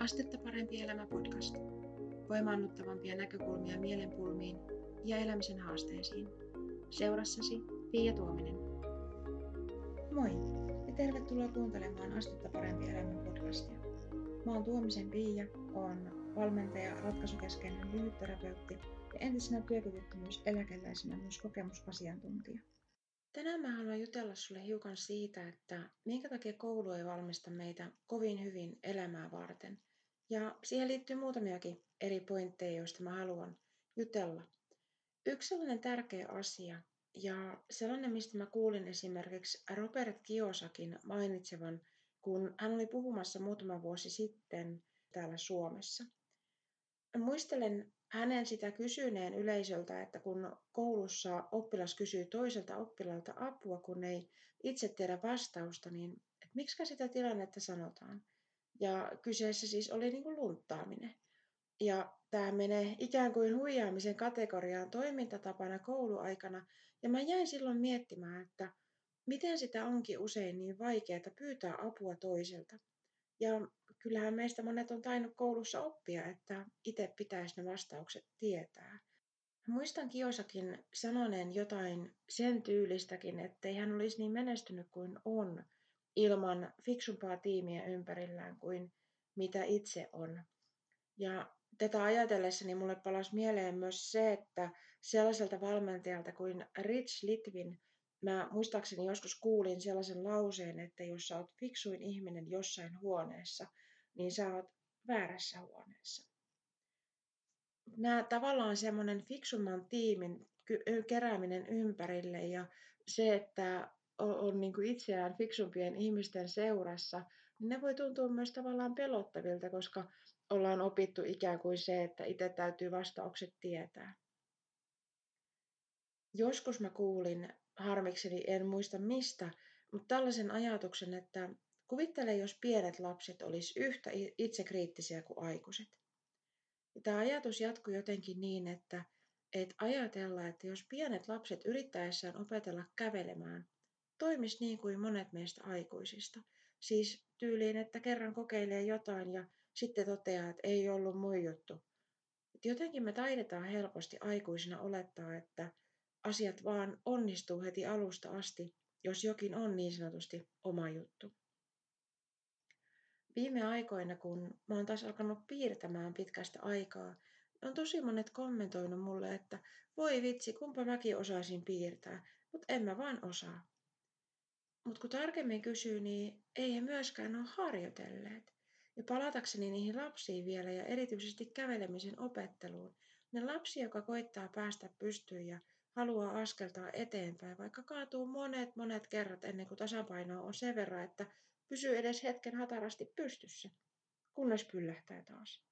Astetta parempi elämä podcast. Voimaannuttavampia näkökulmia mielenpulmiin ja elämisen haasteisiin. Seurassasi Pia Tuominen. Moi ja tervetuloa kuuntelemaan Astetta parempi elämä podcastia. Mä oon Tuomisen Pia, on valmentaja, ratkaisukeskeinen lyhytterapeutti ja entisenä työkyvyttömyyseläkeläisenä myös kokemusasiantuntija. Tänään mä haluan jutella sulle hiukan siitä, että minkä takia koulu ei valmista meitä kovin hyvin elämää varten. Ja siihen liittyy muutamiakin eri pointteja, joista mä haluan jutella. Yksi sellainen tärkeä asia, ja sellainen, mistä mä kuulin esimerkiksi Robert Kiosakin mainitsevan, kun hän oli puhumassa muutama vuosi sitten täällä Suomessa. Muistelen hänen sitä kysyneen yleisöltä, että kun koulussa oppilas kysyy toiselta oppilaalta apua, kun ei itse tiedä vastausta, niin miksi sitä tilannetta sanotaan. Ja kyseessä siis oli niin kuin lunttaaminen. Ja tämä menee ikään kuin huijaamisen kategoriaan toimintatapana kouluaikana. Ja mä jäin silloin miettimään, että miten sitä onkin usein niin vaikeaa pyytää apua toiselta. Ja kyllähän meistä monet on tainnut koulussa oppia, että itse pitäisi ne vastaukset tietää. Muistan Kiosakin sanoneen jotain sen tyylistäkin, ettei hän olisi niin menestynyt kuin on ilman fiksumpaa tiimiä ympärillään kuin mitä itse on. Ja tätä ajatellessani mulle palasi mieleen myös se, että sellaiselta valmentajalta kuin Rich Litvin Mä muistaakseni joskus kuulin sellaisen lauseen, että jos sä oot fiksuin ihminen jossain huoneessa, niin sä oot väärässä huoneessa. Nämä tavallaan semmoinen fiksumman tiimin kerääminen ympärille ja se, että on niin kuin itseään fiksumpien ihmisten seurassa, niin ne voi tuntua myös tavallaan pelottavilta, koska ollaan opittu ikään kuin se, että itse täytyy vastaukset tietää. Joskus mä kuulin harmikseni en muista mistä, mutta tällaisen ajatuksen, että kuvittele, jos pienet lapset olisi yhtä itsekriittisiä kuin aikuiset. Tämä ajatus jatkuu jotenkin niin, että, että ajatella, että jos pienet lapset yrittäessään opetella kävelemään, toimisi niin kuin monet meistä aikuisista. Siis tyyliin, että kerran kokeilee jotain ja sitten toteaa, että ei ollut mun juttu. Et jotenkin me taidetaan helposti aikuisina olettaa, että asiat vaan onnistuu heti alusta asti, jos jokin on niin sanotusti oma juttu. Viime aikoina, kun mä oon taas alkanut piirtämään pitkästä aikaa, on tosi monet kommentoinut mulle, että voi vitsi, kumpa mäkin osaisin piirtää, mutta en mä vaan osaa. Mutta kun tarkemmin kysyy, niin ei he myöskään ole harjoitelleet. Ja palatakseni niihin lapsiin vielä ja erityisesti kävelemisen opetteluun, ne lapsi, joka koittaa päästä pystyyn ja haluaa askeltaa eteenpäin, vaikka kaatuu monet monet kerrat ennen kuin tasapaino on sen verran, että pysyy edes hetken hatarasti pystyssä, kunnes pyllähtää taas.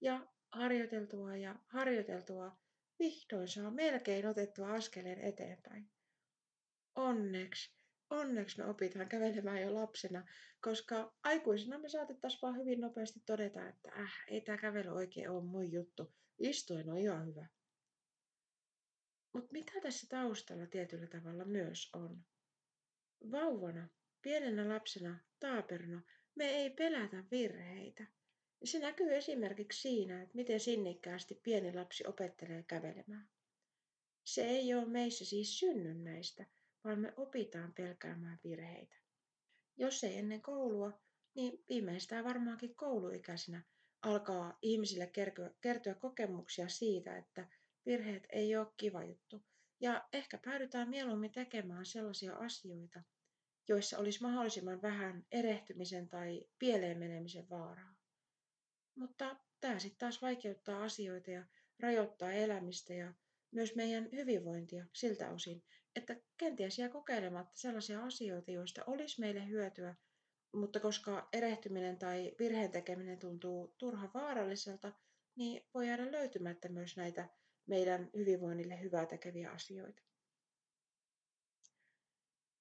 Ja harjoiteltua ja harjoiteltua vihdoin saa melkein otettua askeleen eteenpäin. Onneksi, onneksi me opitaan kävelemään jo lapsena, koska aikuisena me saatettaisiin vaan hyvin nopeasti todeta, että äh, ei tämä kävely oikein ole mun juttu. Istuen on ihan hyvä. Mutta mitä tässä taustalla tietyllä tavalla myös on? Vauvana, pienenä lapsena, taaperna, me ei pelätä virheitä. Se näkyy esimerkiksi siinä, että miten sinnikkäästi pieni lapsi opettelee kävelemään. Se ei ole meissä siis synnynnäistä, vaan me opitaan pelkäämään virheitä. Jos ei ennen koulua, niin viimeistään varmaankin kouluikäisenä alkaa ihmisille kertyä kokemuksia siitä, että virheet ei ole kiva juttu. Ja ehkä päädytään mieluummin tekemään sellaisia asioita, joissa olisi mahdollisimman vähän erehtymisen tai pieleen menemisen vaaraa. Mutta tämä sitten taas vaikeuttaa asioita ja rajoittaa elämistä ja myös meidän hyvinvointia siltä osin, että kenties jää kokeilematta sellaisia asioita, joista olisi meille hyötyä, mutta koska erehtyminen tai virheen tekeminen tuntuu turha vaaralliselta, niin voi jäädä löytymättä myös näitä meidän hyvinvoinnille hyvää tekeviä asioita.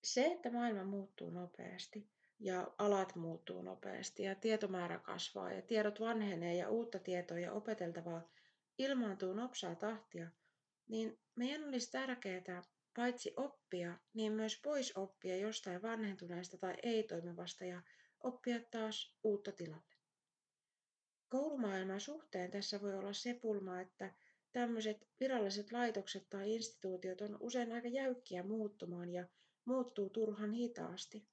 Se, että maailma muuttuu nopeasti ja alat muuttuu nopeasti ja tietomäärä kasvaa ja tiedot vanhenee ja uutta tietoa ja opeteltavaa ilmaantuu nopsaa tahtia, niin meidän olisi tärkeää paitsi oppia, niin myös pois oppia jostain vanhentuneesta tai ei-toimivasta ja oppia taas uutta tilalle. Koulumaailman suhteen tässä voi olla se pulma, että tämmöiset viralliset laitokset tai instituutiot on usein aika jäykkiä muuttumaan ja muuttuu turhan hitaasti.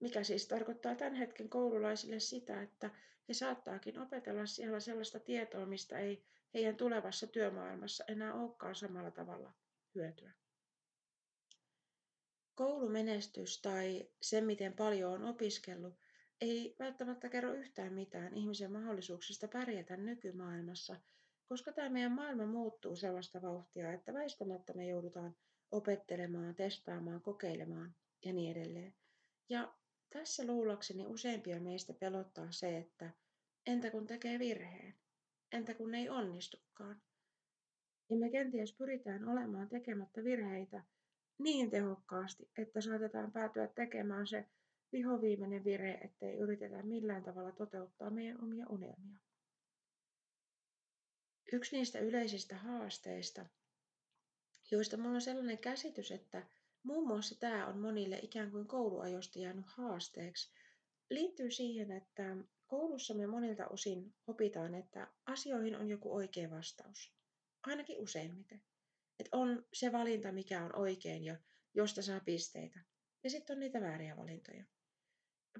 Mikä siis tarkoittaa tämän hetken koululaisille sitä, että he saattaakin opetella siellä sellaista tietoa, mistä ei heidän tulevassa työmaailmassa enää olekaan samalla tavalla hyötyä. Koulumenestys tai se, miten paljon on opiskellut, ei välttämättä kerro yhtään mitään ihmisen mahdollisuuksista pärjätä nykymaailmassa, koska tämä meidän maailma muuttuu sellaista vauhtia, että väistämättä me joudutaan opettelemaan, testaamaan, kokeilemaan ja niin edelleen. Ja tässä luulakseni useimpia meistä pelottaa se, että entä kun tekee virheen? Entä kun ei onnistukaan? Ja me kenties pyritään olemaan tekemättä virheitä niin tehokkaasti, että saatetaan päätyä tekemään se vihoviimeinen virhe, ettei yritetä millään tavalla toteuttaa meidän omia unelmia. Yksi niistä yleisistä haasteista, joista minulla on sellainen käsitys, että muun muassa tämä on monille ikään kuin kouluajosta jäänyt haasteeksi, liittyy siihen, että koulussa me monilta osin opitaan, että asioihin on joku oikea vastaus. Ainakin useimmiten. Että on se valinta, mikä on oikein ja josta saa pisteitä. Ja sitten on niitä vääriä valintoja.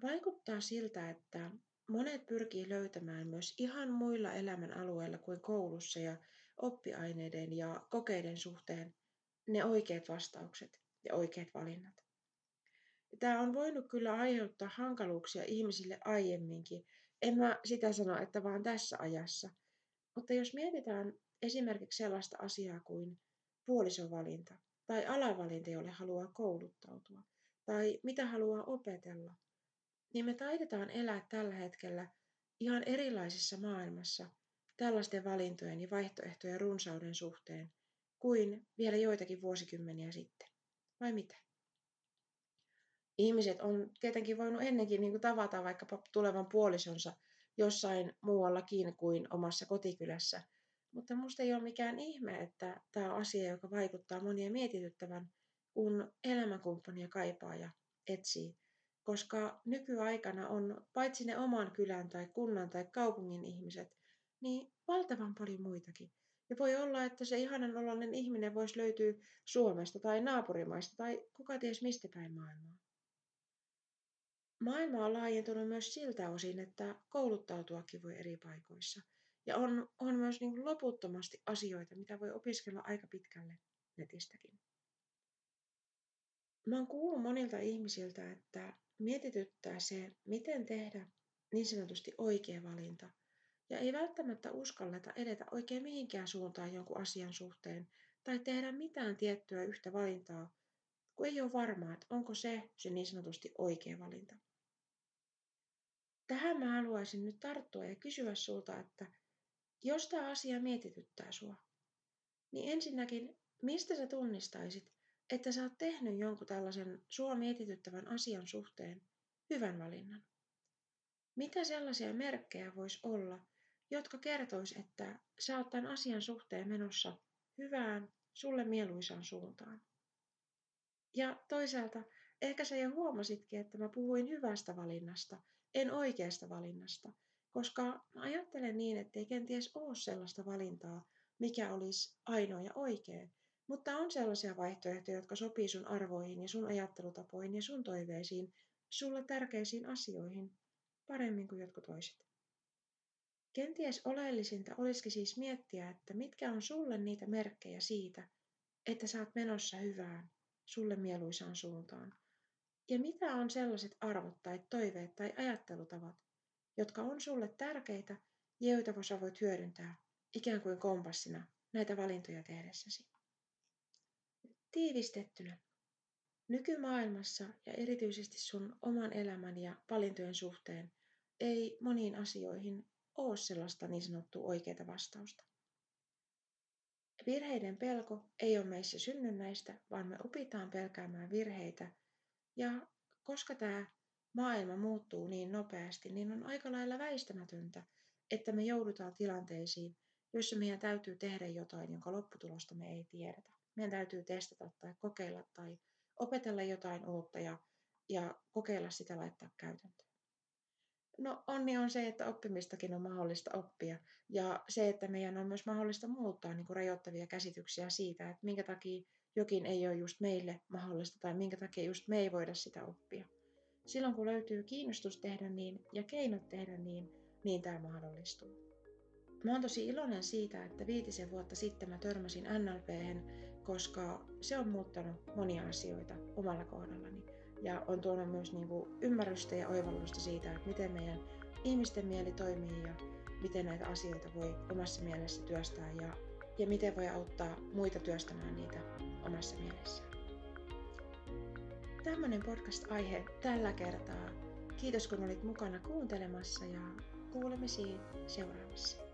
Vaikuttaa siltä, että monet pyrkii löytämään myös ihan muilla elämän alueilla kuin koulussa ja oppiaineiden ja kokeiden suhteen ne oikeat vastaukset ja oikeat valinnat. Tämä on voinut kyllä aiheuttaa hankaluuksia ihmisille aiemminkin. En mä sitä sano, että vaan tässä ajassa. Mutta jos mietitään esimerkiksi sellaista asiaa kuin puolisovalinta tai alavalinta, jolle haluaa kouluttautua, tai mitä haluaa opetella, niin me taidetaan elää tällä hetkellä ihan erilaisessa maailmassa tällaisten valintojen ja vaihtoehtojen runsauden suhteen kuin vielä joitakin vuosikymmeniä sitten. Vai mitä? Ihmiset on tietenkin voinut ennenkin niin kuin tavata vaikkapa tulevan puolisonsa jossain muuallakin kuin omassa kotikylässä. Mutta musta ei ole mikään ihme, että tämä on asia, joka vaikuttaa monia mietityttävän, kun elämänkumppania kaipaa ja etsii koska nykyaikana on paitsi ne oman kylän tai kunnan tai kaupungin ihmiset, niin valtavan paljon muitakin. Ja voi olla, että se ihanan oloinen ihminen voisi löytyä Suomesta tai naapurimaista tai kuka ties mistä päin maailmaa. Maailma on laajentunut myös siltä osin, että kouluttautuakin voi eri paikoissa. Ja on, on myös niin loputtomasti asioita, mitä voi opiskella aika pitkälle netistäkin. Mä oon kuullut monilta ihmisiltä, että mietityttää se, miten tehdä niin sanotusti oikea valinta. Ja ei välttämättä uskalleta edetä oikein mihinkään suuntaan jonkun asian suhteen tai tehdä mitään tiettyä yhtä valintaa, kun ei ole varmaa, että onko se se niin sanotusti oikea valinta. Tähän mä haluaisin nyt tarttua ja kysyä sulta, että jos tämä asia mietityttää sua, niin ensinnäkin, mistä sä tunnistaisit, että sä oot tehnyt jonkun tällaisen sua mietityttävän asian suhteen hyvän valinnan. Mitä sellaisia merkkejä voisi olla, jotka kertois, että sä oot tämän asian suhteen menossa hyvään, sulle mieluisaan suuntaan? Ja toisaalta, ehkä sä jo huomasitkin, että mä puhuin hyvästä valinnasta, en oikeasta valinnasta, koska mä ajattelen niin, että ei kenties ole sellaista valintaa, mikä olisi ainoa ja oikea, mutta on sellaisia vaihtoehtoja, jotka sopii sun arvoihin ja sun ajattelutapoihin ja sun toiveisiin, sulle tärkeisiin asioihin paremmin kuin jotkut toiset. Kenties oleellisinta olisikin siis miettiä, että mitkä on sulle niitä merkkejä siitä, että sä oot menossa hyvään, sulle mieluisaan suuntaan. Ja mitä on sellaiset arvot tai toiveet tai ajattelutavat, jotka on sulle tärkeitä ja joita sä voit hyödyntää ikään kuin kompassina näitä valintoja tehdessäsi. Tiivistettynä. Nykymaailmassa ja erityisesti sun oman elämän ja valintojen suhteen ei moniin asioihin ole sellaista niin sanottua oikeaa vastausta. Virheiden pelko ei ole meissä synnynnäistä, vaan me opitaan pelkäämään virheitä. Ja koska tämä maailma muuttuu niin nopeasti, niin on aika lailla väistämätöntä, että me joudutaan tilanteisiin, joissa meidän täytyy tehdä jotain, jonka lopputulosta me ei tiedetä. Meidän täytyy testata tai kokeilla tai opetella jotain uutta ja, ja kokeilla sitä laittaa käytäntöön. No onni on se, että oppimistakin on mahdollista oppia ja se, että meidän on myös mahdollista muuttaa niin kuin rajoittavia käsityksiä siitä, että minkä takia jokin ei ole just meille mahdollista tai minkä takia just me ei voida sitä oppia. Silloin kun löytyy kiinnostus tehdä niin ja keinot tehdä niin, niin tämä mahdollistuu. Mä oon tosi iloinen siitä, että viitisen vuotta sitten mä törmäsin NLPhen, koska se on muuttanut monia asioita omalla kohdallani ja on tuonut myös niin kuin ymmärrystä ja oivallusta siitä, että miten meidän ihmisten mieli toimii ja miten näitä asioita voi omassa mielessä työstää ja, ja miten voi auttaa muita työstämään niitä omassa mielessä. Tämmöinen podcast-aihe tällä kertaa. Kiitos kun olit mukana kuuntelemassa ja kuulemisiin seuraavassa.